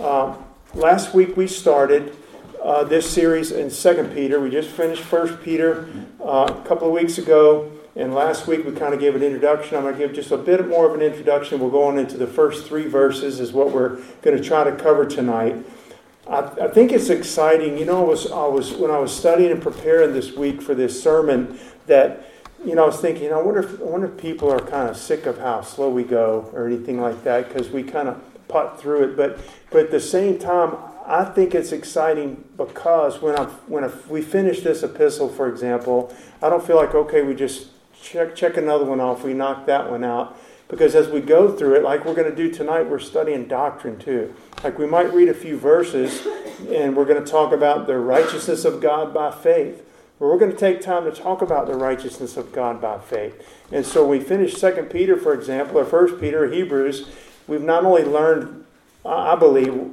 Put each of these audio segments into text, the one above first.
Uh, last week we started uh, this series in Second Peter. We just finished First Peter uh, a couple of weeks ago, and last week we kind of gave an introduction. I'm going to give just a bit more of an introduction. We're going into the first three verses, is what we're going to try to cover tonight. I, I think it's exciting. You know, I was, I was when I was studying and preparing this week for this sermon that you know, I was thinking, I wonder if I wonder if people are kind of sick of how slow we go or anything like that because we kind of putt through it. But but at the same time, I think it's exciting because when I when we finish this epistle, for example, I don't feel like okay, we just check check another one off. We knock that one out because as we go through it, like we're going to do tonight, we're studying doctrine too. Like we might read a few verses, and we're going to talk about the righteousness of God by faith. But we're going to take time to talk about the righteousness of God by faith. And so we finish Second Peter, for example, or First Peter, Hebrews. We've not only learned, I believe,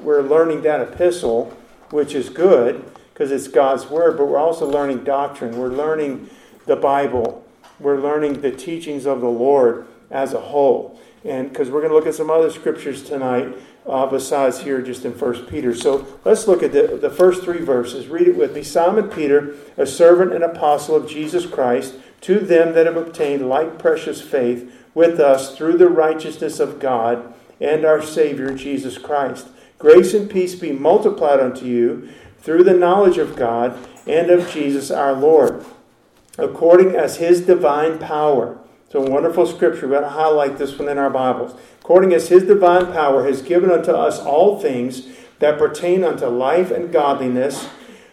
we're learning that epistle, which is good because it's God's word, but we're also learning doctrine. We're learning the Bible. We're learning the teachings of the Lord as a whole. And because we're going to look at some other scriptures tonight uh, besides here just in First Peter. So let's look at the, the first three verses. Read it with me. Simon Peter, a servant and apostle of Jesus Christ, to them that have obtained like precious faith with us through the righteousness of God and our Savior Jesus Christ. Grace and peace be multiplied unto you through the knowledge of God and of Jesus our Lord, according as his divine power. It's a wonderful scripture. We got to highlight this one in our Bibles. According as his divine power has given unto us all things that pertain unto life and godliness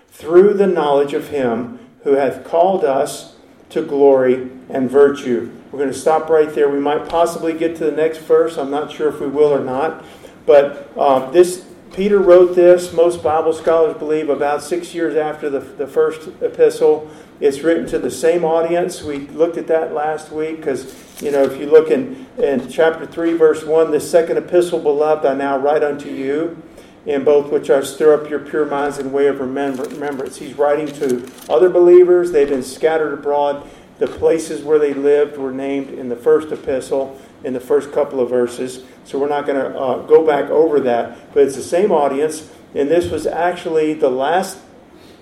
through the knowledge of him who hath called us to glory and virtue. We're going to stop right there. We might possibly get to the next verse. I'm not sure if we will or not. But uh, this Peter wrote this, most Bible scholars believe, about six years after the, the first epistle. It's written to the same audience. We looked at that last week because, you know, if you look in, in chapter 3, verse 1, the second epistle, beloved, I now write unto you, in both which I stir up your pure minds in way of remembrance. He's writing to other believers. They've been scattered abroad. The places where they lived were named in the first epistle, in the first couple of verses. So we're not going to uh, go back over that. But it's the same audience. And this was actually the last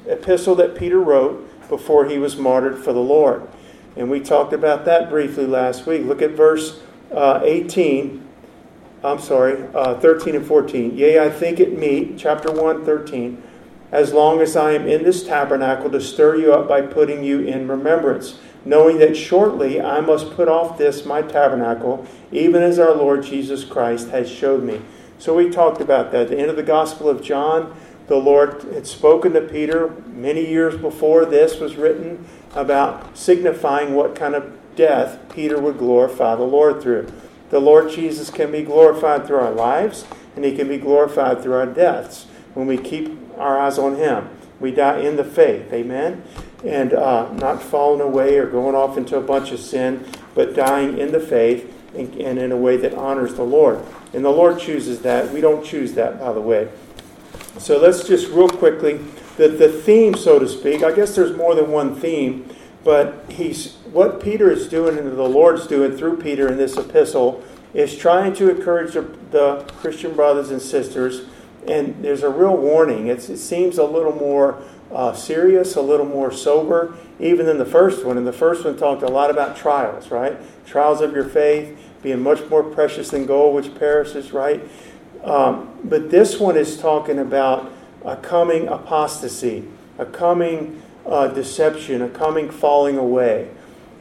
epistle that Peter wrote before he was martyred for the Lord. And we talked about that briefly last week. Look at verse uh, 18. I'm sorry, uh, 13 and 14. Yea, I think it meet, chapter 1, 13, as long as I am in this tabernacle to stir you up by putting you in remembrance knowing that shortly I must put off this my tabernacle, even as our Lord Jesus Christ has showed me. So we talked about that. At the end of the Gospel of John, the Lord had spoken to Peter many years before this was written about signifying what kind of death Peter would glorify the Lord through. The Lord Jesus can be glorified through our lives, and he can be glorified through our deaths when we keep our eyes on him. We die in the faith. Amen and uh, not falling away or going off into a bunch of sin, but dying in the faith and, and in a way that honors the Lord. And the Lord chooses that. We don't choose that, by the way. So let's just real quickly, the, the theme, so to speak, I guess there's more than one theme, but he's what Peter is doing and the Lord's doing through Peter in this epistle is trying to encourage the, the Christian brothers and sisters. And there's a real warning. It's, it seems a little more uh, serious, a little more sober, even than the first one. And the first one talked a lot about trials, right? Trials of your faith being much more precious than gold, which perishes, right? Um, but this one is talking about a coming apostasy, a coming uh, deception, a coming falling away.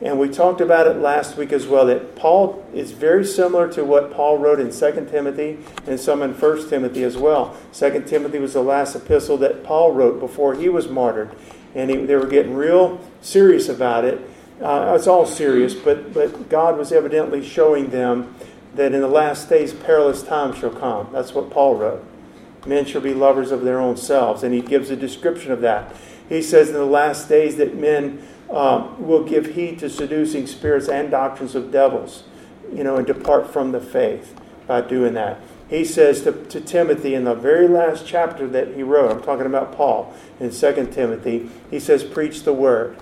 And we talked about it last week as well that Paul is very similar to what Paul wrote in 2 Timothy and some in 1 Timothy as well. 2 Timothy was the last epistle that Paul wrote before he was martyred. And he, they were getting real serious about it. Uh, it's all serious, but, but God was evidently showing them that in the last days perilous times shall come. That's what Paul wrote. Men shall be lovers of their own selves. And he gives a description of that. He says in the last days that men um, will give heed to seducing spirits and doctrines of devils, you know, and depart from the faith by doing that. He says to, to Timothy in the very last chapter that he wrote, I'm talking about Paul in 2 Timothy, he says, Preach the word.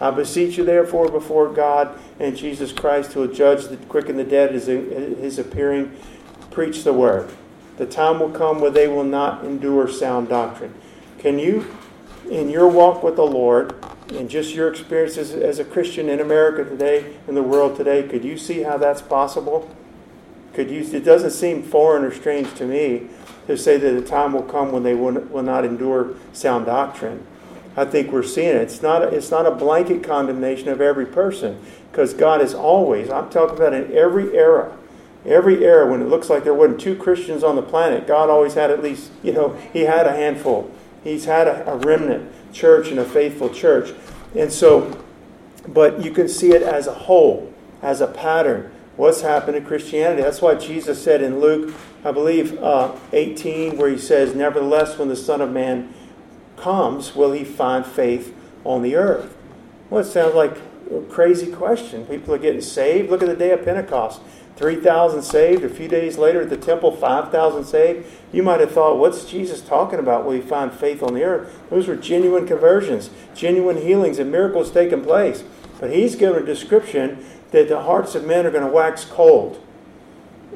I beseech you, therefore, before God and Jesus Christ, who will judge the quick and the dead, is his appearing, preach the word. the time will come where they will not endure sound doctrine. Can you, in your walk with the Lord, and just your experiences as a Christian in America today, in the world today, could you see how that's possible? Could you? It doesn't seem foreign or strange to me to say that a time will come when they will, will not endure sound doctrine. I think we're seeing it. It's not, it's not a blanket condemnation of every person because God is always, I'm talking about in every era, every era when it looks like there wasn't two Christians on the planet, God always had at least, you know, He had a handful. He's had a, a remnant church and a faithful church. And so, but you can see it as a whole, as a pattern. What's happened to Christianity? That's why Jesus said in Luke, I believe, uh, 18, where he says, Nevertheless, when the Son of Man comes, will he find faith on the earth? Well, it sounds like a crazy question. People are getting saved. Look at the day of Pentecost 3,000 saved. A few days later at the temple, 5,000 saved. You might have thought, what's Jesus talking about? Will he find faith on the earth? Those were genuine conversions, genuine healings, and miracles taking place. But he's given a description that the hearts of men are going to wax cold.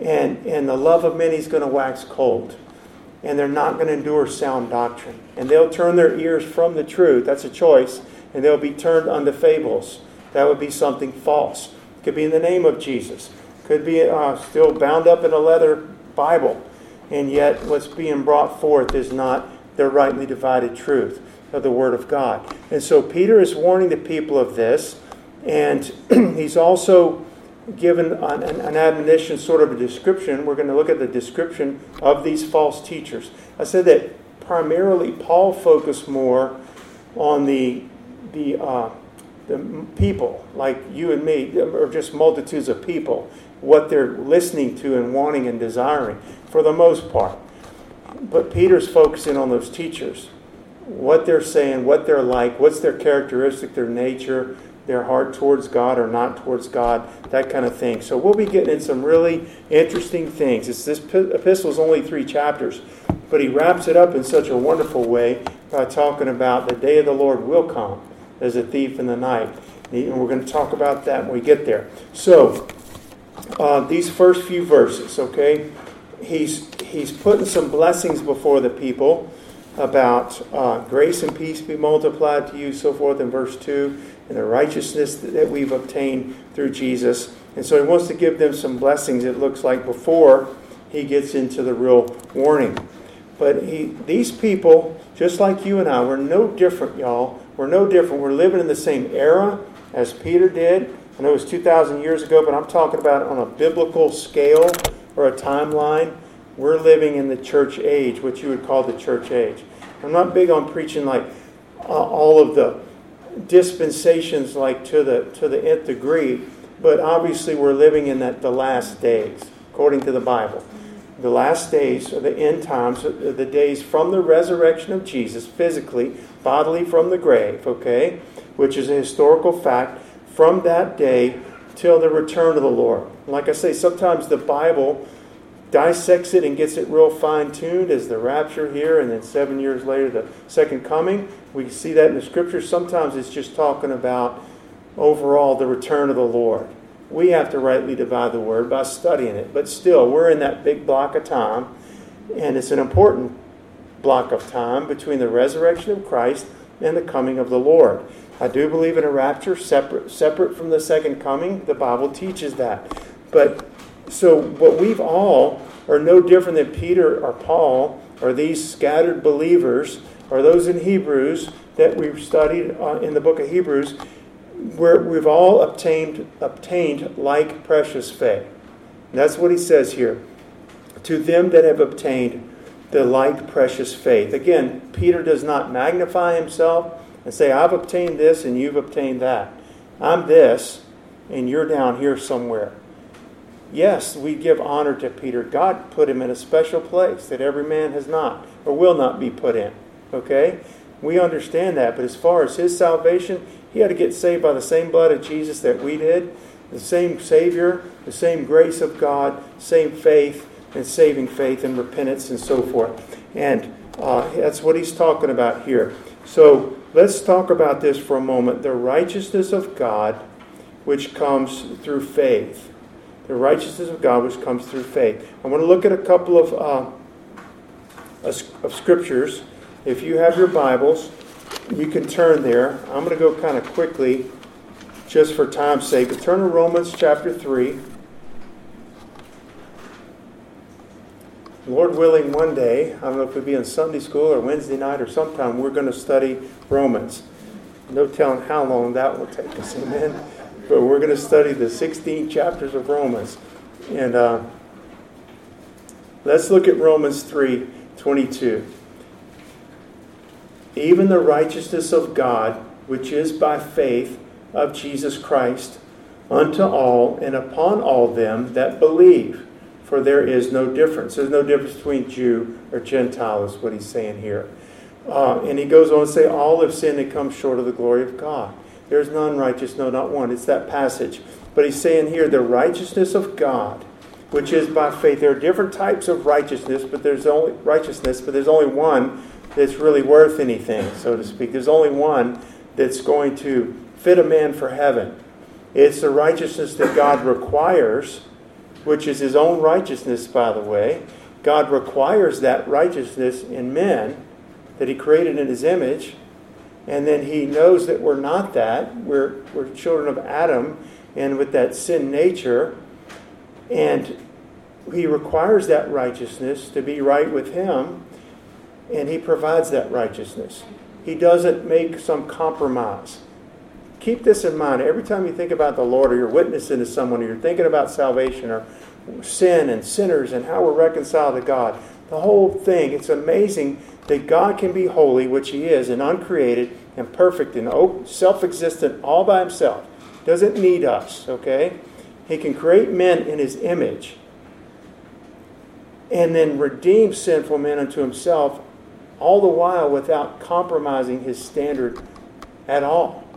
And, and the love of many is going to wax cold and they're not going to endure sound doctrine. And they'll turn their ears from the truth. That's a choice. And they'll be turned unto fables. That would be something false. It could be in the name of Jesus. Could be uh, still bound up in a leather Bible. And yet, what's being brought forth is not the rightly divided truth of the Word of God. And so, Peter is warning the people of this. And he's also given an, an, admonition, sort of a description. We're going to look at the description of these false teachers. I said that primarily Paul focused more on the the uh, the people like you and me, or just multitudes of people, what they're listening to and wanting and desiring, for the most part. But Peter's focusing on those teachers, what they're saying, what they're like, what's their characteristic, their nature, their heart towards God or not towards God, that kind of thing. So we'll be getting in some really interesting things. It's, this epistle is only three chapters, but he wraps it up in such a wonderful way by talking about the day of the Lord will come as a thief in the night. And we're going to talk about that when we get there. So, uh, these first few verses, okay, he's, he's putting some blessings before the people about uh, grace and peace be multiplied to you, so forth in verse 2 and the righteousness that we've obtained through Jesus. And so he wants to give them some blessings, it looks like, before he gets into the real warning. But he, these people, just like you and I, we're no different, y'all. We're no different. We're living in the same era as Peter did. I know it was 2,000 years ago, but I'm talking about on a biblical scale or a timeline. We're living in the church age, what you would call the church age. I'm not big on preaching like uh, all of the dispensations like to the to the nth degree, but obviously we're living in that the last days, according to the Bible. The last days are the end times, the days from the resurrection of Jesus, physically, bodily from the grave, okay, which is a historical fact, from that day till the return of the Lord. Like I say, sometimes the Bible dissects it and gets it real fine tuned as the rapture here, and then seven years later, the second coming. We see that in the scriptures. Sometimes it's just talking about overall the return of the Lord. We have to rightly divide the word by studying it, but still, we're in that big block of time, and it's an important block of time between the resurrection of Christ and the coming of the Lord. I do believe in a rapture separate separate from the second coming. The Bible teaches that. But so, what we've all are no different than Peter or Paul or these scattered believers or those in Hebrews that we've studied uh, in the book of Hebrews, where we've all obtained, obtained like precious faith. And that's what he says here. To them that have obtained the like precious faith. Again, Peter does not magnify himself and say, I've obtained this and you've obtained that. I'm this and you're down here somewhere. Yes, we give honor to Peter. God put him in a special place that every man has not or will not be put in. Okay? We understand that, but as far as his salvation, he had to get saved by the same blood of Jesus that we did, the same Savior, the same grace of God, same faith and saving faith and repentance and so forth. And uh, that's what he's talking about here. So let's talk about this for a moment. The righteousness of God, which comes through faith the righteousness of God which comes through faith. I want to look at a couple of uh, of scriptures. If you have your Bibles, you can turn there. I'm going to go kind of quickly just for time's sake. But turn to Romans chapter 3. Lord willing, one day, I don't know if it'll be in Sunday school or Wednesday night or sometime, we're going to study Romans. No telling how long that will take us, amen. But we're going to study the 16 chapters of Romans. And uh, let's look at Romans 3 22. Even the righteousness of God, which is by faith of Jesus Christ, unto all and upon all them that believe for there is no difference. There's no difference between Jew or Gentile, is what he's saying here. Uh, and he goes on to say, All have sinned and come short of the glory of God. There's none righteous, no, not one. It's that passage. But he's saying here, the righteousness of God, which is by faith. There are different types of righteousness, but there's only righteousness, but there's only one that's really worth anything, so to speak. There's only one that's going to fit a man for heaven. It's the righteousness that God requires which is his own righteousness, by the way. God requires that righteousness in men that he created in his image. And then he knows that we're not that. We're, we're children of Adam and with that sin nature. And he requires that righteousness to be right with him. And he provides that righteousness. He doesn't make some compromise keep this in mind. Every time you think about the Lord or you're witnessing to someone or you're thinking about salvation or sin and sinners and how we're reconciled to God, the whole thing, it's amazing that God can be holy, which He is, and uncreated and perfect and self existent all by Himself. Doesn't need us, okay? He can create men in His image and then redeem sinful men unto Himself, all the while without compromising His standard at all.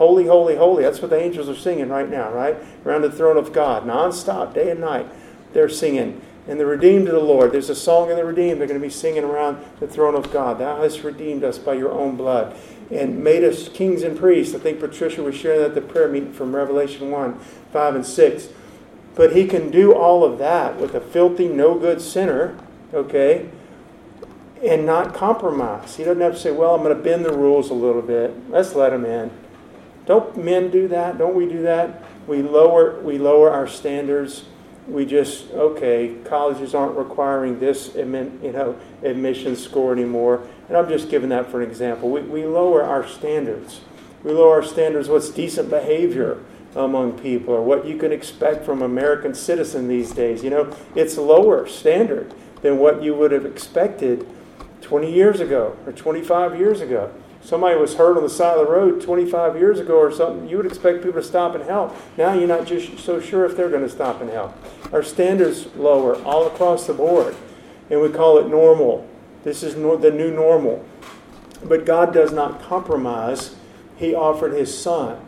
Holy, holy, holy. That's what the angels are singing right now, right? Around the throne of God, nonstop, day and night. They're singing. And the redeemed of the Lord. There's a song in the redeemed. They're going to be singing around the throne of God. Thou hast redeemed us by your own blood and made us kings and priests. I think Patricia was sharing that at the prayer meeting from Revelation 1 5 and 6. But he can do all of that with a filthy, no good sinner, okay, and not compromise. He doesn't have to say, well, I'm going to bend the rules a little bit. Let's let him in. Don't men do that? Don't we do that? We lower we lower our standards. We just okay. Colleges aren't requiring this you know admission score anymore. And I'm just giving that for an example. We, we lower our standards. We lower our standards. What's decent behavior among people, or what you can expect from American citizen these days? You know, it's lower standard than what you would have expected 20 years ago or 25 years ago somebody was hurt on the side of the road 25 years ago or something, you would expect people to stop and help. Now you're not just so sure if they're going to stop and help. Our standards lower all across the board, and we call it normal. This is the new normal. But God does not compromise. He offered His Son,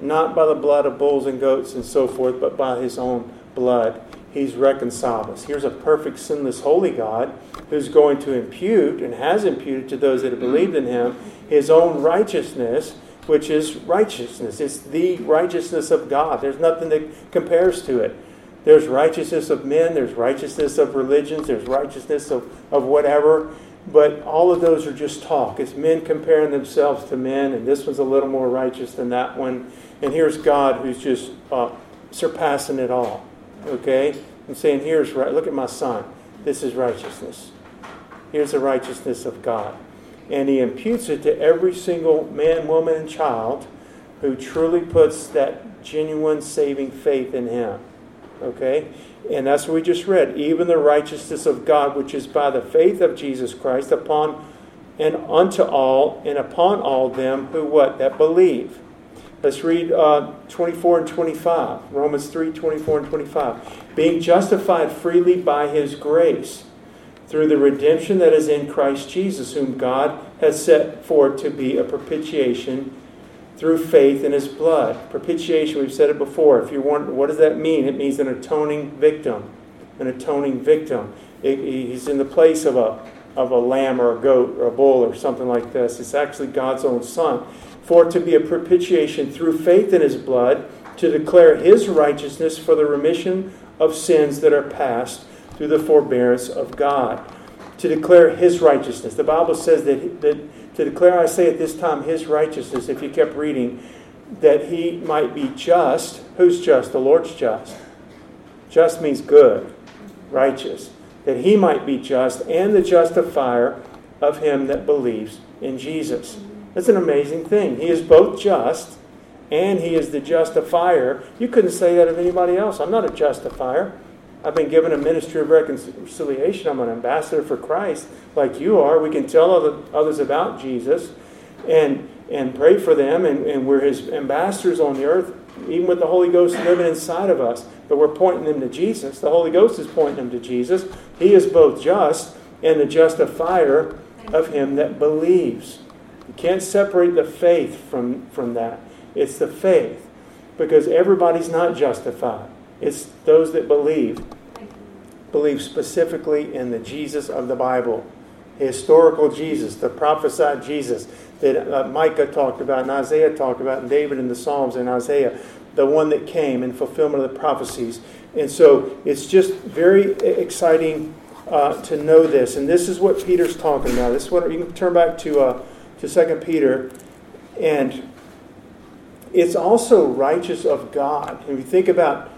not by the blood of bulls and goats and so forth, but by His own blood. He's reconciled us. Here's a perfect, sinless, holy God who's going to impute and has imputed to those that have believed in Him his own righteousness, which is righteousness. It's the righteousness of God. There's nothing that compares to it. There's righteousness of men, there's righteousness of religions, there's righteousness of, of whatever. But all of those are just talk. It's men comparing themselves to men, and this one's a little more righteous than that one. And here's God who's just uh, surpassing it all. Okay? And saying, here's right, look at my son. This is righteousness. Here's the righteousness of God and he imputes it to every single man, woman, and child who truly puts that genuine saving faith in him. Okay? And that's what we just read. Even the righteousness of God, which is by the faith of Jesus Christ, upon and unto all and upon all them who what? That believe. Let's read uh, 24 and 25. Romans 3 24 and 25. Being justified freely by his grace through the redemption that is in Christ Jesus, whom God has set forth to be a propitiation through faith in his blood. Propitiation, we've said it before. If you want, what does that mean? It means an atoning victim. An atoning victim. It, he's in the place of a, of a lamb or a goat or a bull or something like this. It's actually God's own son. For to be a propitiation through faith in his blood, to declare his righteousness for the remission of sins that are past through the forbearance of God. to declare his righteousness. The Bible says that, that to declare, I say at this time, his righteousness, if you kept reading, that he might be just. Who's just? The Lord's just. Just means good, righteous. That he might be just and the justifier of him that believes in Jesus. That's an amazing thing. He is both just and he is the justifier. You couldn't say that of anybody else. I'm not a justifier. I've been given a ministry of reconciliation. I'm an ambassador for Christ, like you are. We can tell other, others about Jesus and, and pray for them, and, and we're his ambassadors on the earth, even with the Holy Ghost living inside of us. But we're pointing them to Jesus. The Holy Ghost is pointing them to Jesus. He is both just and the justifier of him that believes. You can't separate the faith from, from that. It's the faith, because everybody's not justified. It's those that believe, believe specifically in the Jesus of the Bible, historical Jesus, the prophesied Jesus that uh, Micah talked about and Isaiah talked about, and David in the Psalms and Isaiah, the one that came in fulfillment of the prophecies. And so it's just very exciting uh, to know this. And this is what Peter's talking about. This is what you can turn back to uh, to Second Peter, and it's also righteous of God. If you think about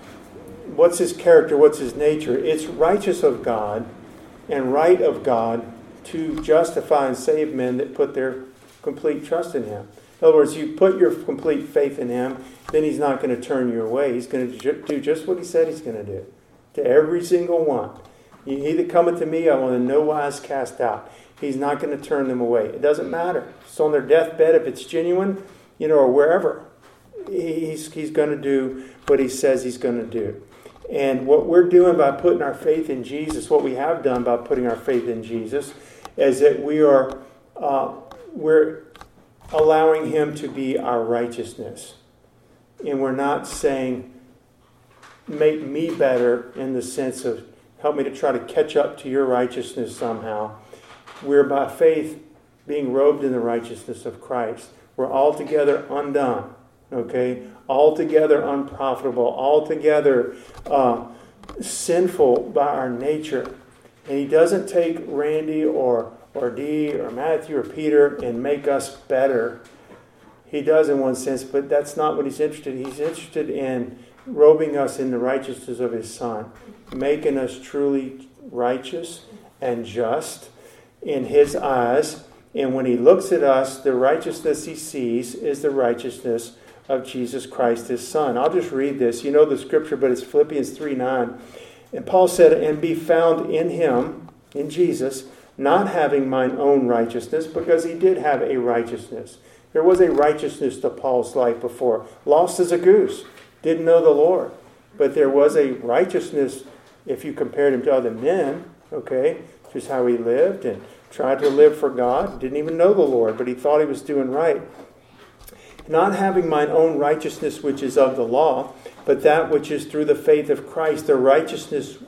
what's his character, what's his nature? It's righteous of God and right of God to justify and save men that put their complete trust in him. In other words, you put your complete faith in him, then he's not going to turn you away. He's going to do just what he said he's going to do to every single one. He that cometh to me, I will in no wise cast out. He's not going to turn them away. It doesn't matter. It's on their deathbed, if it's genuine, you know, or wherever. He's, he's going to do what he says he's going to do. And what we're doing by putting our faith in Jesus, what we have done by putting our faith in Jesus, is that we are uh, we're allowing Him to be our righteousness, and we're not saying make me better in the sense of help me to try to catch up to your righteousness somehow. We're by faith being robed in the righteousness of Christ. We're altogether undone okay? Altogether unprofitable, altogether uh, sinful by our nature. And he doesn't take Randy or, or Dee or Matthew or Peter and make us better. He does in one sense, but that's not what he's interested in. He's interested in robing us in the righteousness of his Son, making us truly righteous and just in his eyes. And when he looks at us, the righteousness he sees is the righteousness of Jesus Christ, his Son. I'll just read this. You know the scripture, but it's Philippians 3 9. And Paul said, And be found in him, in Jesus, not having mine own righteousness, because he did have a righteousness. There was a righteousness to Paul's life before. Lost as a goose, didn't know the Lord. But there was a righteousness if you compared him to other men, okay? Just how he lived and tried to live for God. Didn't even know the Lord, but he thought he was doing right not having mine own righteousness which is of the law, but that which is through the faith of Christ, the righteousness,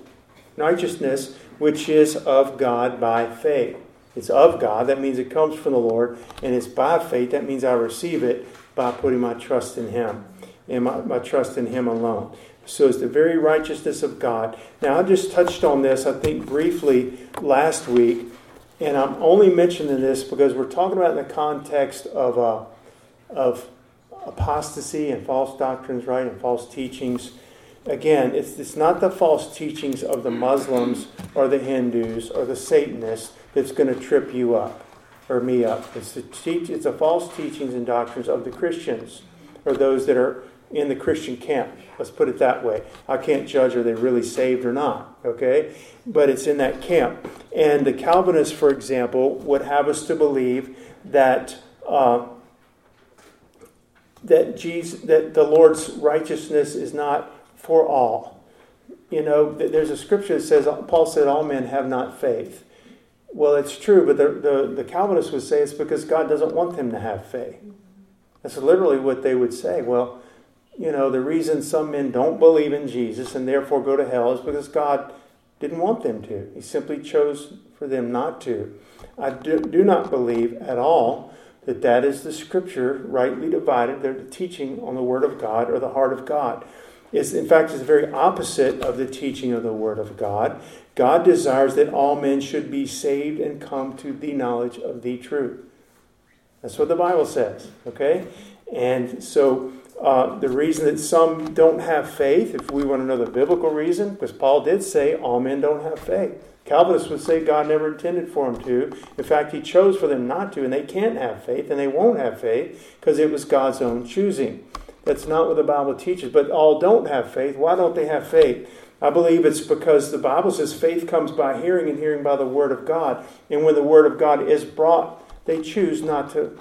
righteousness which is of God by faith. It's of God, that means it comes from the Lord, and it's by faith, that means I receive it by putting my trust in Him and my, my trust in Him alone. So it's the very righteousness of God. Now, I just touched on this, I think, briefly last week, and I'm only mentioning this because we're talking about in the context of. Uh, of apostasy and false doctrines, right, and false teachings. Again, it's, it's not the false teachings of the Muslims or the Hindus or the Satanists that's going to trip you up or me up. It's the, it's the false teachings and doctrines of the Christians or those that are in the Christian camp. Let's put it that way. I can't judge are they really saved or not, okay? But it's in that camp. And the Calvinists, for example, would have us to believe that uh, that Jesus, that the Lord's righteousness is not for all. You know, there's a scripture that says, Paul said, all men have not faith. Well, it's true, but the, the, the Calvinists would say it's because God doesn't want them to have faith. That's literally what they would say. Well, you know, the reason some men don't believe in Jesus and therefore go to hell is because God didn't want them to. He simply chose for them not to. I do, do not believe at all that that is the scripture rightly divided. They're the teaching on the Word of God or the heart of God. is, in fact, is the very opposite of the teaching of the Word of God. God desires that all men should be saved and come to the knowledge of the truth. That's what the Bible says, okay? And so uh, the reason that some don't have faith, if we want to know the biblical reason, because Paul did say all men don't have faith. Calvinists would say God never intended for them to. In fact, He chose for them not to, and they can't have faith, and they won't have faith because it was God's own choosing. That's not what the Bible teaches. But all don't have faith. Why don't they have faith? I believe it's because the Bible says faith comes by hearing and hearing by the Word of God. And when the Word of God is brought, they choose not to,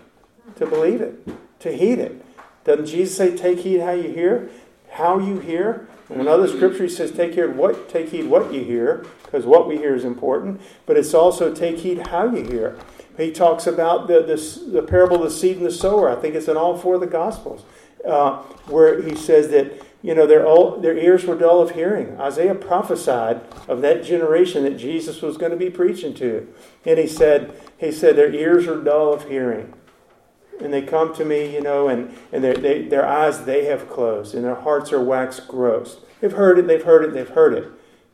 to believe it, to heed it. Doesn't Jesus say, take heed how you hear? How you hear? In another scripture, he says, take heed what, take heed what you hear, because what we hear is important. But it's also take heed how you hear. He talks about the, the, the parable of the seed and the sower. I think it's in all four of the Gospels, uh, where he says that you know, their, all, their ears were dull of hearing. Isaiah prophesied of that generation that Jesus was going to be preaching to. And he said, he said, their ears are dull of hearing. And they come to me, you know, and, and they, their eyes they have closed, and their hearts are waxed gross. They've heard it, they've heard it, they've heard it.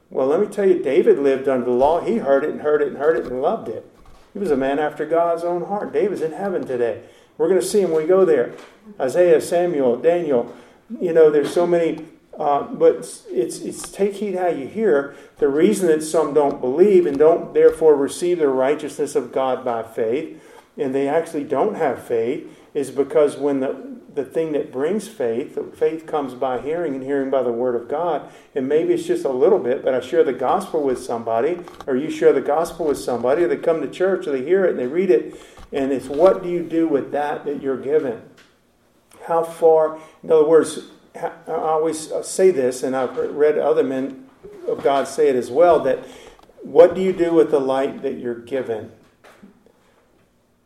Well, let me tell you, David lived under the law. He heard it and heard it and heard it and loved it. He was a man after God's own heart. David's in heaven today. We're going to see him when we go there. Isaiah, Samuel, Daniel, you know, there's so many, uh, but it's, it's take heed how you hear. The reason that some don't believe and don't therefore receive the righteousness of God by faith, and they actually don't have faith, is because when the, the thing that brings faith, faith comes by hearing and hearing by the Word of God, and maybe it's just a little bit, but I share the gospel with somebody, or you share the gospel with somebody, or they come to church, or they hear it and they read it, and it's what do you do with that that you're given? how far, in other words, I always uh, say this, and I've read other men of God say it as well, that what do you do with the light that you're given?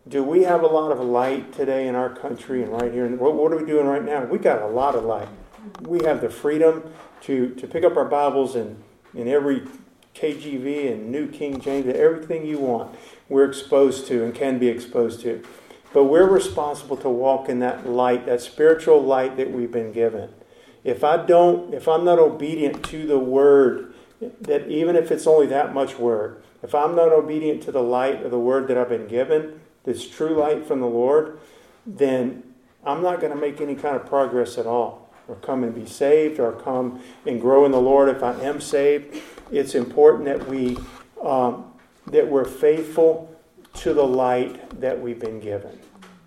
Do we have a lot of light today in our country and right here? What, what are we doing right now? We got a lot of light. We have the freedom to, to pick up our Bibles and in every KJV and New King James, everything you want, we're exposed to and can be exposed to. But we're responsible to walk in that light, that spiritual light that we've been given. If I don't, if I'm not obedient to the word, that even if it's only that much word, if I'm not obedient to the light of the word that I've been given, this true light from the Lord, then I'm not going to make any kind of progress at all, or come and be saved, or come and grow in the Lord if I am saved. It's important that we um, that we're faithful to the light that we've been given.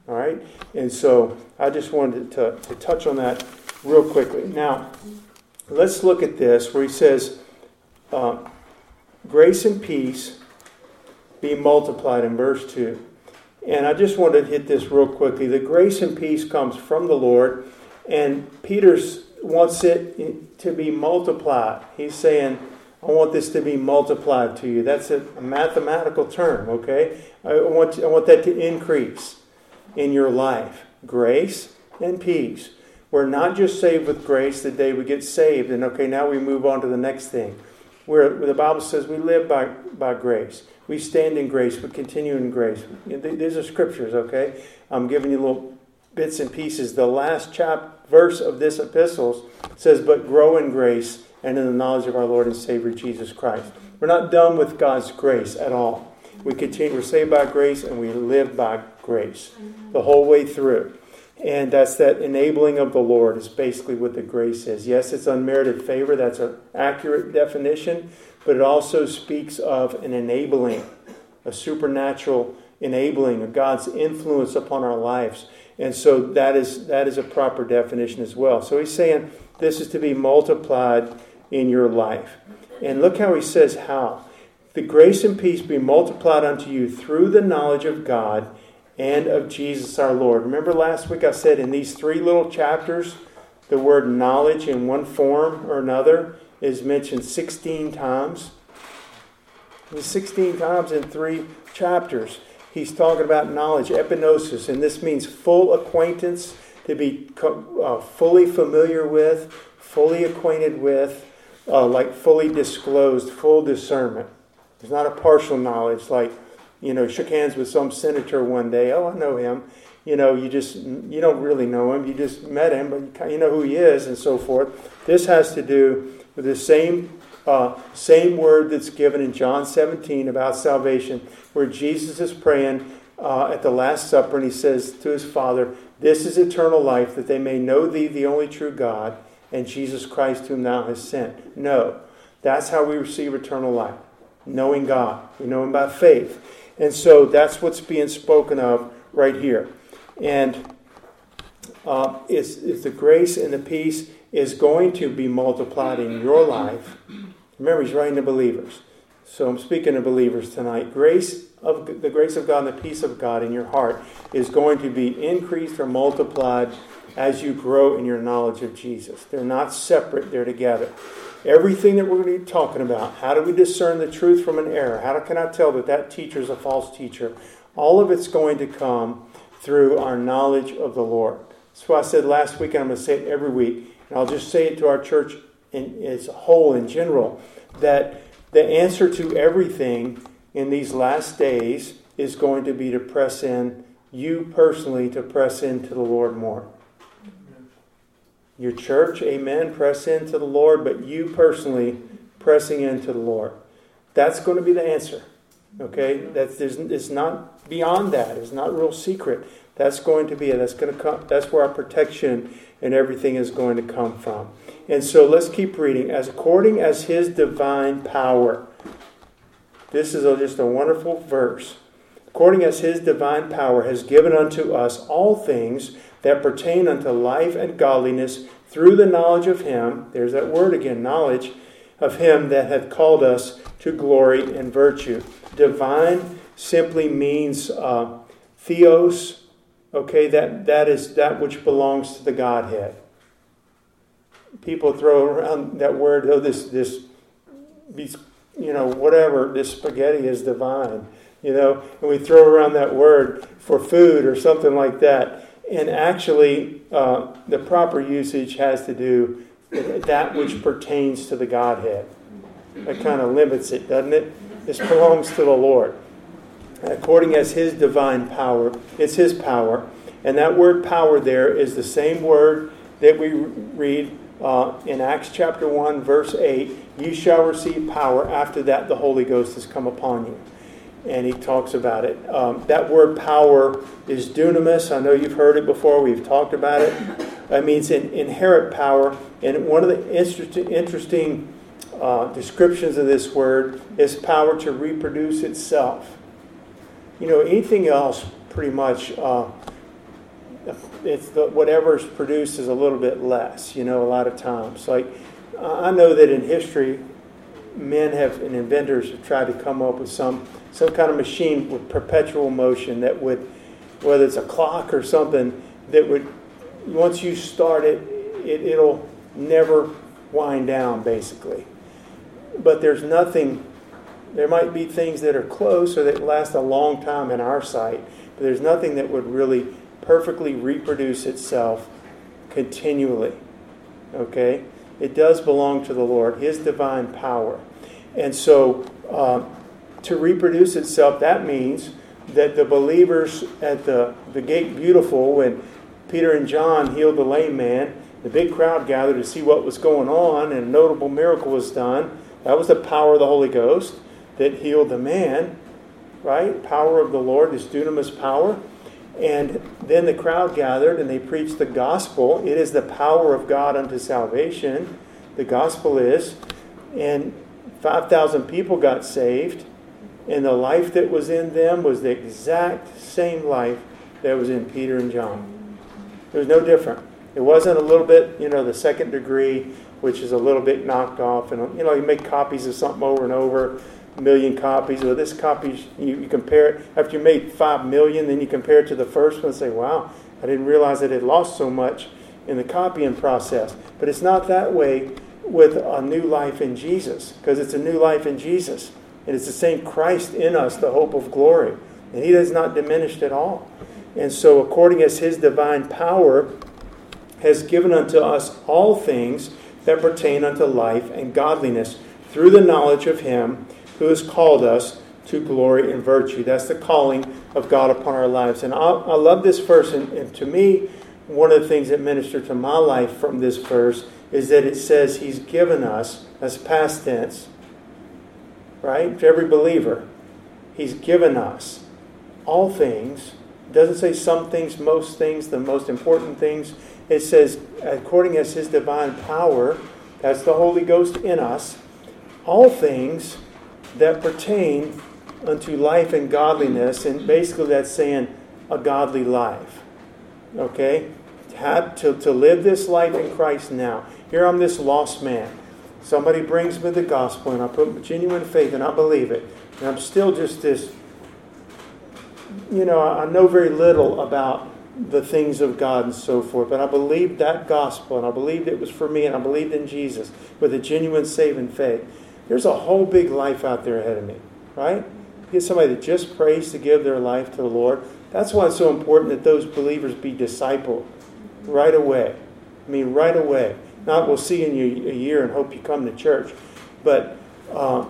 All right? And so I just wanted to, to touch on that real quickly. Now, let's look at this where he says, uh, Grace and peace be multiplied in verse 2. And I just wanted to hit this real quickly. The grace and peace comes from the Lord, and Peter wants it to be multiplied. He's saying, I want this to be multiplied to you. That's a, mathematical term, okay? I want, I want that to increase in your life. Grace and peace. We're not just saved with grace the day we get saved, and okay, now we move on to the next thing. Where the Bible says we live by, by grace. We stand in grace, we continue in grace. These are scriptures, okay? I'm giving you little bits and pieces. The last chap verse of this epistle says, But grow in grace and in the knowledge of our Lord and Savior Jesus Christ. We're not done with God's grace at all. We continue, we're saved by grace and we live by grace the whole way through. And that's that enabling of the Lord is basically what the grace is. Yes, it's unmerited favor. That's an accurate definition. But it also speaks of an enabling, a supernatural enabling, of God's influence upon our lives. And so that is, that is a proper definition as well. So he's saying this is to be multiplied in your life. And look how he says how. The grace and peace be multiplied unto you through the knowledge of God and of Jesus our Lord. Remember last week I said in these three little chapters, the word knowledge in one form or another is mentioned 16 times. 16 times in three chapters. He's talking about knowledge, epignosis, and this means full acquaintance, to be uh, fully familiar with, fully acquainted with, uh, like fully disclosed, full discernment. It's not a partial knowledge like, you know, shook hands with some senator one day. Oh, I know him. you know, you just you don't really know him. You just met him, but you know who he is, and so forth. This has to do with the same uh, same word that's given in John 17 about salvation, where Jesus is praying uh, at the Last Supper, and he says to his Father, "This is eternal life, that they may know Thee, the only true God, and Jesus Christ, whom Thou hast sent." No, that's how we receive eternal life, knowing God. We know Him by faith, and so that's what's being spoken of right here, and uh, it's, it's the grace and the peace is going to be multiplied in your life Remember, he's writing to believers. So I'm speaking to believers tonight. Grace of the grace of God and the peace of God in your heart is going to be increased or multiplied as you grow in your knowledge of Jesus. They're not separate, they're together. Everything that we're going to be talking about, how do we discern the truth from an error? How can I tell that that teacher is a false teacher? All of it's going to come through our knowledge of the Lord. That's why I said last week, and I'm going to say it every week, and I'll just say it to our church in, as a whole in general that the answer to everything in these last days is going to be to press in, you personally, to press into the Lord more. Your church, amen, press into the Lord, but you personally pressing into the Lord. That's going to be the answer. Okay? That's it's not beyond that. It's not real secret. That's going to be it. That's going to come that's where our protection and everything is going to come from. And so let's keep reading. As according as his divine power. This is a, just a wonderful verse. According as his divine power has given unto us all things that pertain unto life and godliness through the knowledge of him, there's that word again, knowledge, of him that hath called us to glory and virtue. Divine simply means uh, theos, okay, that, that is that which belongs to the Godhead people throw around that word, oh, this, this, you know, whatever, this spaghetti is divine, you know, and we throw around that word for food or something like that. And actually, uh, the proper usage has to do that which pertains to the Godhead. That kind of limits it, doesn't it? This belongs to the Lord. According as His divine power, it's His power. And that word power there is the same word that we read uh, in Acts chapter 1, verse 8, you shall receive power. After that, the Holy Ghost has come upon you. And he talks about it. Um, that word power is dunamis. I know you've heard it before. We've talked about it. It means in, inherent power. And one of the interesting uh, descriptions of this word is power to reproduce itself. You know, anything else pretty much uh, it's the, whatever's produced is a little bit less, you know, a lot of times. Like, I know that in history, men have and inventors have tried to come up with some some kind of machine with perpetual motion that would, whether it's a clock or something, that would once you start it, it it'll never wind down, basically. But there's nothing. There might be things that are close or that last a long time in our sight, but there's nothing that would really perfectly reproduce itself continually. Okay? It does belong to the Lord, His divine power. And so, uh, to reproduce itself, that means that the believers at the, the gate beautiful, when Peter and John healed the lame man, the big crowd gathered to see what was going on, and a notable miracle was done. That was the power of the Holy Ghost that healed the man, right? Power of the Lord, this dunamis power. And then the crowd gathered and they preached the gospel. It is the power of God unto salvation. The gospel is. And 5,000 people got saved. And the life that was in them was the exact same life that was in Peter and John. It was no different. It wasn't a little bit, you know, the second degree, which is a little bit knocked off. And, you know, you make copies of something over and over million copies, or this copy, you, you compare it, after you made five million, then you compare it to the first one and say, wow, I didn't realize that it lost so much in the copying process. But it's not that way with a new life in Jesus, because it's a new life in Jesus. And it's the same Christ in us, the hope of glory. And he has not diminished at all. And so, according as his divine power has given unto us all things that pertain unto life and godliness through the knowledge of him who has called us to glory and virtue. That's the calling of God upon our lives. And I, I love this verse, and, and to me, one of the things that minister to my life from this verse is that it says He's given us, as past tense, right? To every believer, He's given us all things. It doesn't say some things, most things, the most important things. It says, according as His divine power, that's the Holy Ghost in us, all things that pertain unto life and godliness. And basically, that's saying a godly life. Okay? Have to, to live this life in Christ now. Here I'm this lost man. Somebody brings me the gospel, and I put genuine faith, and I believe it. And I'm still just this, you know, I know very little about the things of God and so forth, but I believed that gospel, and I believed it was for me, and I believed in Jesus with a genuine saving faith. There's a whole big life out there ahead of me, right? Get somebody that just prays to give their life to the Lord. That's why it's so important that those believers be discipled right away. I mean, right away. Not we'll see in you a year and hope you come to church, but uh,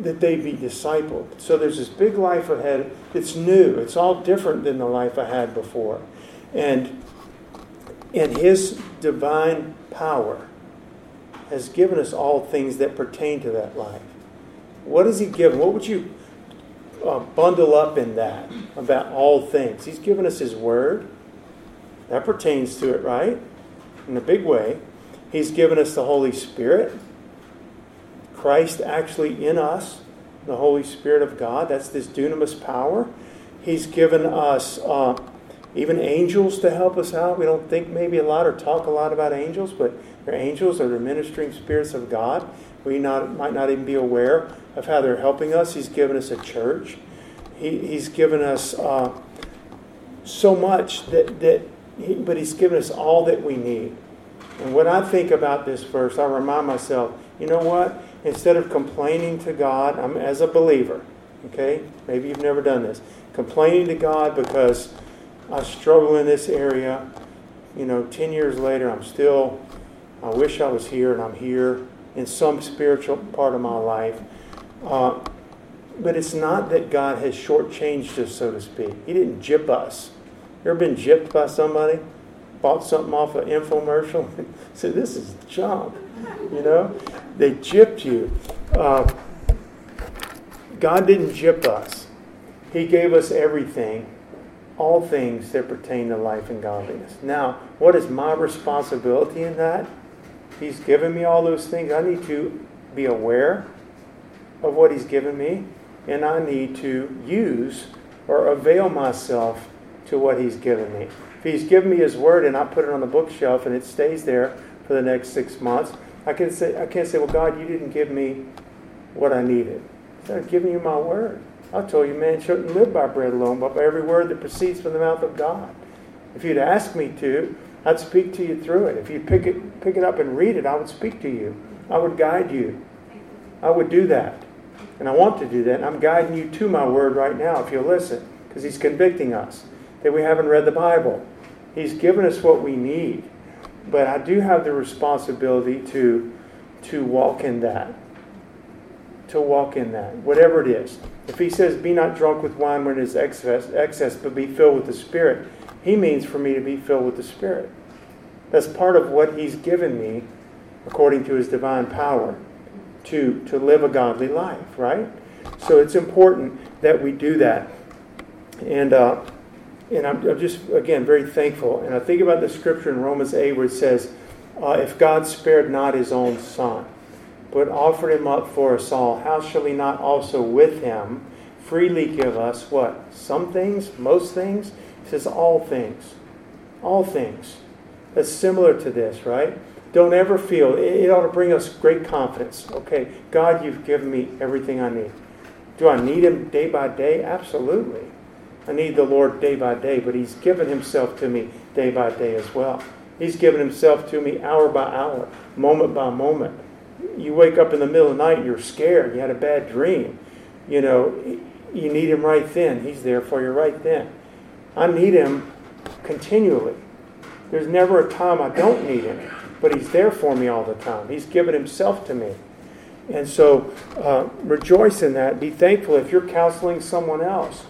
that they be discipled. So there's this big life ahead. It's new. It's all different than the life I had before, and and His divine power has given us all things that pertain to that life. What has He given? What would you uh, bundle up in that about all things? He's given us His Word. That pertains to it, right? In a big way. He's given us the Holy Spirit. Christ actually in us, the Holy Spirit of God. That's this dunamis power. He's given us uh, even angels to help us out. We don't think maybe a lot or talk a lot about angels, but they're angels are the ministering spirits of God. We not, might not even be aware of how they're helping us. He's given us a church. He, he's given us uh, so much that, that he, but He's given us all that we need. And when I think about this verse, I remind myself, you know what? Instead of complaining to God, I'm as a believer, okay? Maybe you've never done this. Complaining to God because I struggle in this area. You know, 10 years later, I'm still, I wish I was here and I'm here in some spiritual part of my life. Uh, but it's not that God has shortchanged us, so to speak. He didn't jip us. You ever been gypped by somebody? Bought something off an infomercial? Said, this is junk. You know? They gypped you. Uh, God didn't gyp us. He gave us everything, all things that pertain to life and godliness. Now, what is my responsibility in that? He's given me all those things. I need to be aware of what He's given me, and I need to use or avail myself to what He's given me. If He's given me His Word and I put it on the bookshelf and it stays there for the next six months, I can say I can't say, "Well, God, you didn't give me what I needed." I'm giving you my word. I told you, man shouldn't live by bread alone, but by every word that proceeds from the mouth of God. If you'd ask me to, I'd speak to you through it. If you'd pick it, pick it up and read it, I would speak to you. I would guide you. I would do that. And I want to do that. I'm guiding you to my word right now if you'll listen, because He's convicting us that we haven't read the Bible. He's given us what we need. But I do have the responsibility to, to walk in that. To walk in that, whatever it is. If he says, Be not drunk with wine when it is excess, excess, but be filled with the Spirit, he means for me to be filled with the Spirit. That's part of what he's given me, according to his divine power, to, to live a godly life, right? So it's important that we do that. And uh, and I'm, I'm, just, again, very thankful. And I think about the scripture in Romans 8 where it says, uh, If God spared not his own son, but offered him up for us all, how shall he not also with him freely give us what? Some things? Most things? Says, All things. All things. That's similar to this, right? Don't ever feel, it ought to bring us great confidence. Okay, God, you've given me everything I need. Do I need him day by day? Absolutely. I need the Lord day by day, but He's given Himself to me day by day as well. He's given Himself to me hour by hour, moment by moment. You wake up in the middle of the night, you're scared, you had a bad dream. You know, you need Him right then. He's there for you right then. I need Him continually. There's never a time I don't need Him, but He's there for me all the time. He's given Himself to me. And so uh, rejoice in that. Be thankful if you're counseling someone else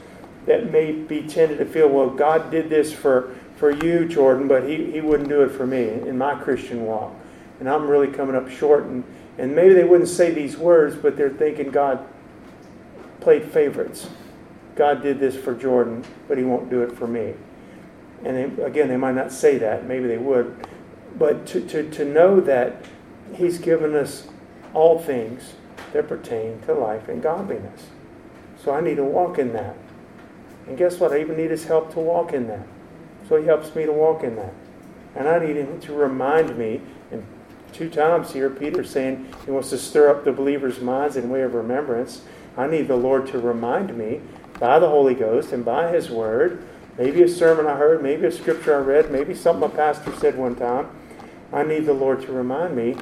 that may be tended to feel, well, God did this for, for you, Jordan, but he, he wouldn't do it for me in my Christian walk. And I'm really coming up short. And, and maybe they wouldn't say these words, but they're thinking God played favorites. God did this for Jordan, but he won't do it for me. And they, again, they might not say that. Maybe they would. But to, to, to know that he's given us all things that pertain to life and godliness. So I need to walk in that. And guess what? I even need his help to walk in that. So he helps me to walk in that. And I need him to remind me. And two times here, Peter's saying he wants to stir up the believers' minds in way of remembrance. I need the Lord to remind me by the Holy Ghost and by his word. Maybe a sermon I heard, maybe a scripture I read, maybe something a pastor said one time. I need the Lord to remind me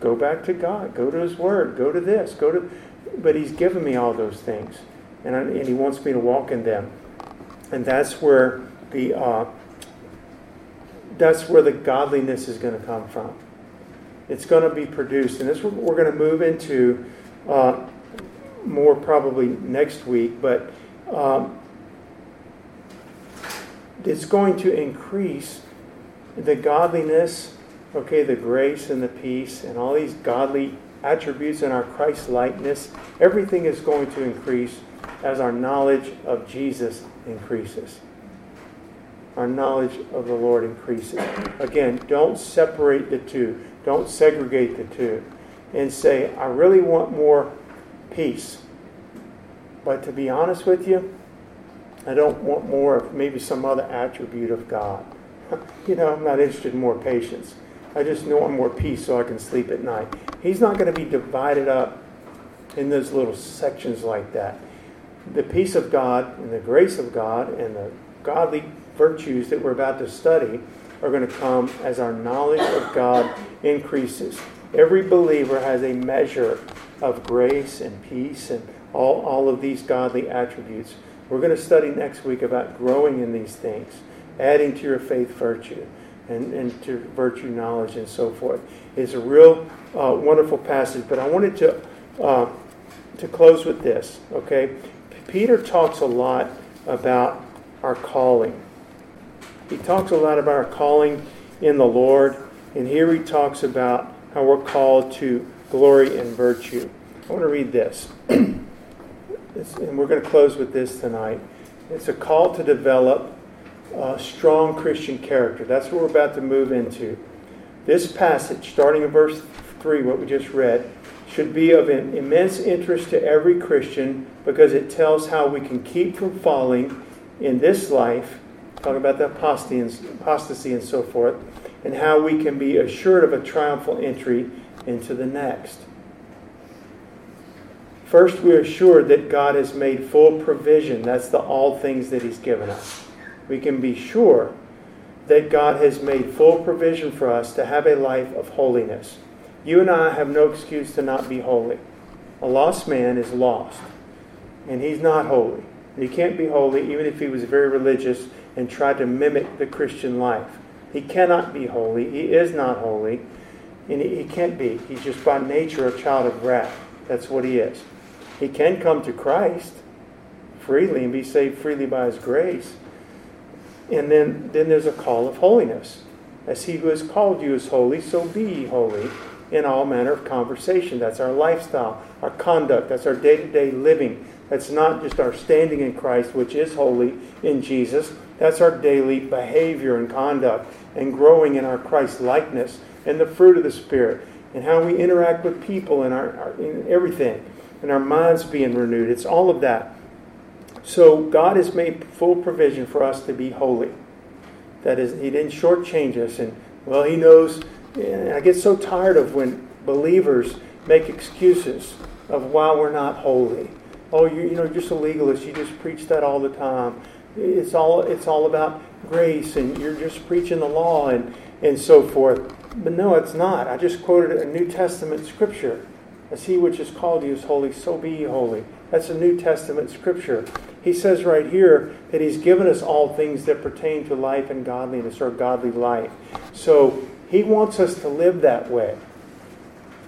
go back to God, go to his word, go to this, go to. But he's given me all those things. And, I, and he wants me to walk in them and that's where the uh, that's where the godliness is going to come from. It's going to be produced, and this we're going to move into uh, more probably next week, but um, it's going to increase the godliness, okay, the grace and the peace, and all these godly attributes and our Christ likeness. Everything is going to increase as our knowledge of Jesus increases. Our knowledge of the Lord increases. Again, don't separate the two, don't segregate the two, and say, I really want more peace. But to be honest with you, I don't want more of maybe some other attribute of God. you know, I'm not interested in more patience. I just want more peace so I can sleep at night. He's not going to be divided up in those little sections like that the peace of God and the grace of God and the godly virtues that we're about to study are going to come as our knowledge of God increases. Every believer has a measure of grace and peace and all, all of these godly attributes. We're going to study next week about growing in these things, adding to your faith virtue and, and to virtue knowledge and so forth. It's a real uh, wonderful passage, but I wanted to, uh, to close with this, okay? Peter talks a lot about our calling. He talks a lot about our calling in the Lord, and here he talks about how we're called to glory and virtue. I want to read this, and we're going to close with this tonight. It's a call to develop a strong Christian character. That's what we're about to move into. This passage, starting in verse 3, what we just read, should be of immense interest to every Christian because it tells how we can keep from falling in this life, talking about the apostasy and so forth, and how we can be assured of a triumphal entry into the next. First, we are assured that God has made full provision. That's the all things that He's given us. We can be sure that God has made full provision for us to have a life of holiness. You and I have no excuse to not be holy. A lost man is lost, and he's not holy. He can't be holy even if he was very religious and tried to mimic the Christian life. He cannot be holy. He is not holy, and he, can't be. He's just by nature a child of wrath. That's what he is. He can come to Christ freely and be saved freely by his grace. And then, then there's a call of holiness. As he who has called you is holy, so be ye holy in all manner of conversation. That's our lifestyle, our conduct, that's our day to day living. That's not just our standing in Christ, which is holy in Jesus. That's our daily behavior and conduct and growing in our Christ likeness and the fruit of the Spirit and how we interact with people and our, our in everything and our minds being renewed. It's all of that. So God has made full provision for us to be holy. That is, He didn't shortchange us, and well, He knows I get so tired of when believers make excuses of why we're not holy. Oh, you, you know, you're just a legalist. You just preach that all the time. It's all, it's all about grace, and you're just preaching the law and, and so forth. But no, it's not. I just quoted a New Testament scripture. As he which is called you is holy, so be ye holy. That's a New Testament scripture. He says right here that he's given us all things that pertain to life and godliness or godly life. So he wants us to live that way.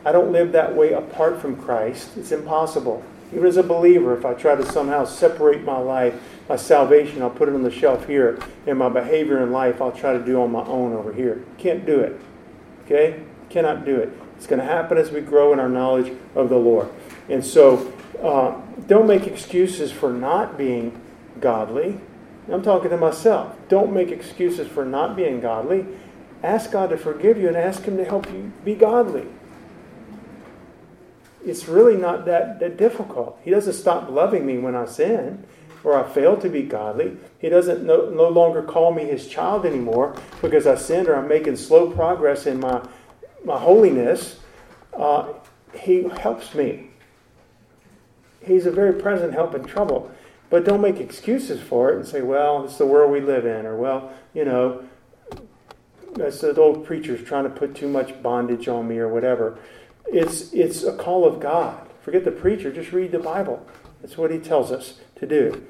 I don't live that way apart from Christ. It's impossible. Even as a believer, if I try to somehow separate my life, my salvation, I'll put it on the shelf here, and my behavior in life, I'll try to do on my own over here. Can't do it. Okay? Cannot do it. It's going to happen as we grow in our knowledge of the Lord. And so, uh, don't make excuses for not being godly. I'm talking to myself. Don't make excuses for not being godly. Ask God to forgive you and ask Him to help you be godly. It's really not that, that difficult. He doesn't stop loving me when I sin or I fail to be godly. He doesn't no, no longer call me his child anymore because I sinned or I'm making slow progress in my, my holiness. Uh, he helps me. He's a very present help in trouble. But don't make excuses for it and say, well, it's the world we live in, or, well, you know, that's the old preacher's trying to put too much bondage on me, or whatever. It's, it's a call of God. Forget the preacher, just read the Bible. That's what he tells us to do.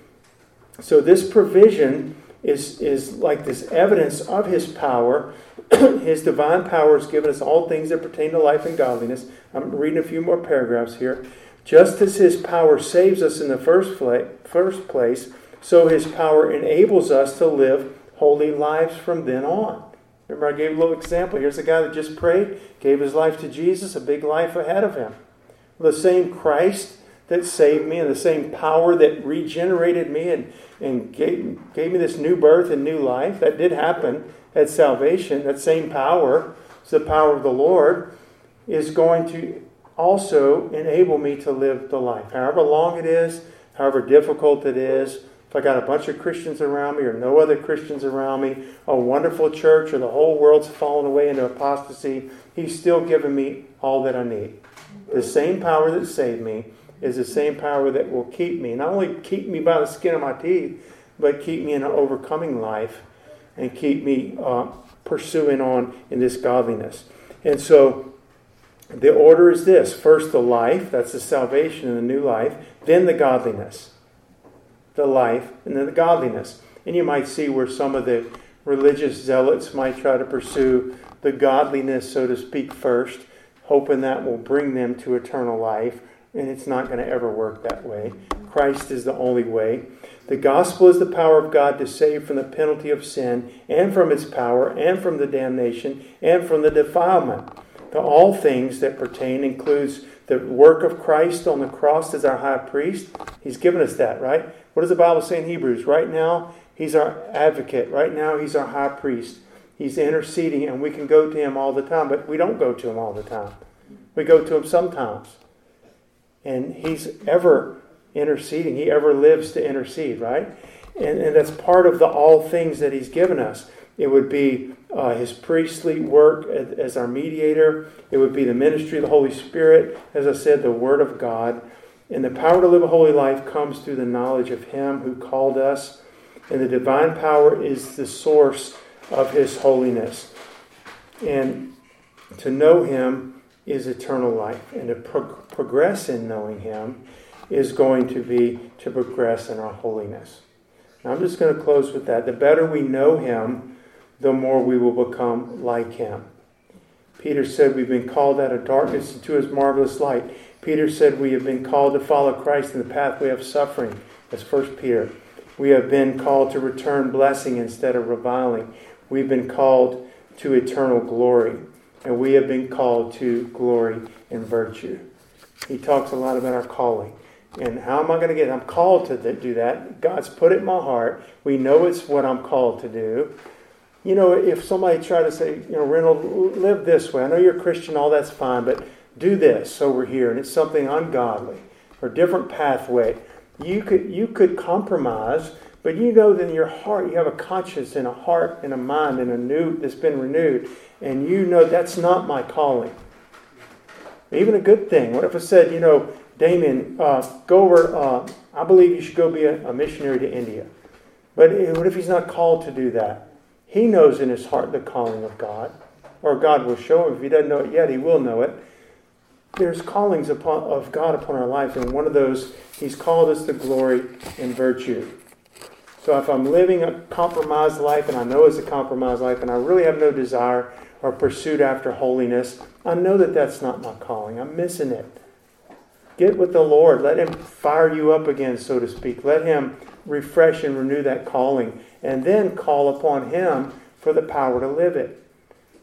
So, this provision is, is like this evidence of his power. his divine power has given us all things that pertain to life and godliness. I'm reading a few more paragraphs here. Just as his power saves us in the first, first place, so his power enables us to live holy lives from then on. Remember, I gave a little example. Here's a guy that just prayed, gave his life to Jesus, a big life ahead of him. The same Christ that saved me and the same power that regenerated me and, and gave, gave me this new birth and new life, that did happen at salvation. That same power, it's the power of the Lord, is going to also enable me to live the life. However long it is, however difficult it is, if I got a bunch of Christians around me or no other Christians around me, a wonderful church or the whole world's fallen away into apostasy, He's still giving me all that I need. The same power that saved me is the same power that will keep me, not only keep me by the skin of my teeth, but keep me in an overcoming life and keep me uh, pursuing on in this godliness. And so the order is this first the life, that's the salvation and the new life, then the godliness the life, and then the godliness. And you might see where some of the religious zealots might try to pursue the godliness, so to speak, first, hoping that will bring them to eternal life. And it's not going to ever work that way. Christ is the only way. The gospel is the power of God to save from the penalty of sin and from its power and from the damnation and from the defilement. The all things that pertain includes the work of Christ on the cross as our high priest. He's given us that, right? What does the Bible say in Hebrews? Right now, He's our advocate. Right now, He's our high priest. He's interceding, and we can go to Him all the time, but we don't go to Him all the time. We go to Him sometimes. And He's ever interceding, He ever lives to intercede, right? And, and that's part of the all things that He's given us. It would be uh, His priestly work as, as our mediator, it would be the ministry of the Holy Spirit, as I said, the Word of God. And the power to live a holy life comes through the knowledge of Him who called us. And the divine power is the source of His holiness. And to know Him is eternal life. And to pro- progress in knowing Him is going to be to progress in our holiness. Now, I'm just going to close with that. The better we know Him, the more we will become like Him. Peter said we've been called out of darkness into His marvelous light. Peter said we have been called to follow Christ in the pathway of suffering. That's First Peter. We have been called to return blessing instead of reviling. We've been called to eternal glory. And we have been called to glory and virtue. He talks a lot about our calling. And how am I going to get it? I'm called to do that. God's put it in my heart. We know it's what I'm called to do. You know, if somebody tried to say, you know, Reynold, live this way. I know you're a Christian, all that's fine, but do this over here, and it's something ungodly or different pathway. You could you could compromise, but you know that in your heart you have a conscience and a heart and a mind and a new that's been renewed, and you know that's not my calling. Even a good thing. What if I said, you know, Damien, uh, go over. Uh, I believe you should go be a, a missionary to India. But what if he's not called to do that? He knows in his heart the calling of God, or God will show him. If he doesn't know it yet, he will know it there's callings upon, of God upon our life, and one of those, He's called us to glory and virtue. So if I'm living a compromised life, and I know it's a compromised life, and I really have no desire or pursuit after holiness. I know that that's not my calling. I'm missing it. Get with the Lord. Let Him fire you up again, so to speak. Let Him refresh and renew that calling. And then call upon Him for the power to live it.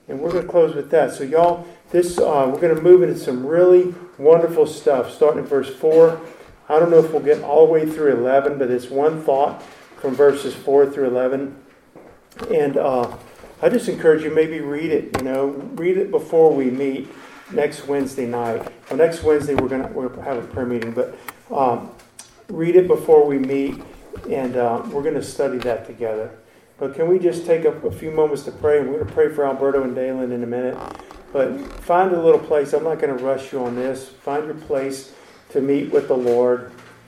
And we're going to close with that. So, y'all, this uh, we're going to move into some really wonderful stuff. Starting in verse 4. I don't know if we'll get all the way through 11, but it's one thought from verses 4 through 11. And uh, I just encourage you, maybe read it, you know, read it before we meet next Wednesday night. Well, next Wednesday we're going to we'll have a prayer meeting, but um, read it before we meet, and uh, we're going to study that together. But can we just take a, a few moments to pray? And we're going to pray for Alberto and Dalen in a minute. But find a little place. I'm not going to rush you on this. Find your place to meet with the Lord.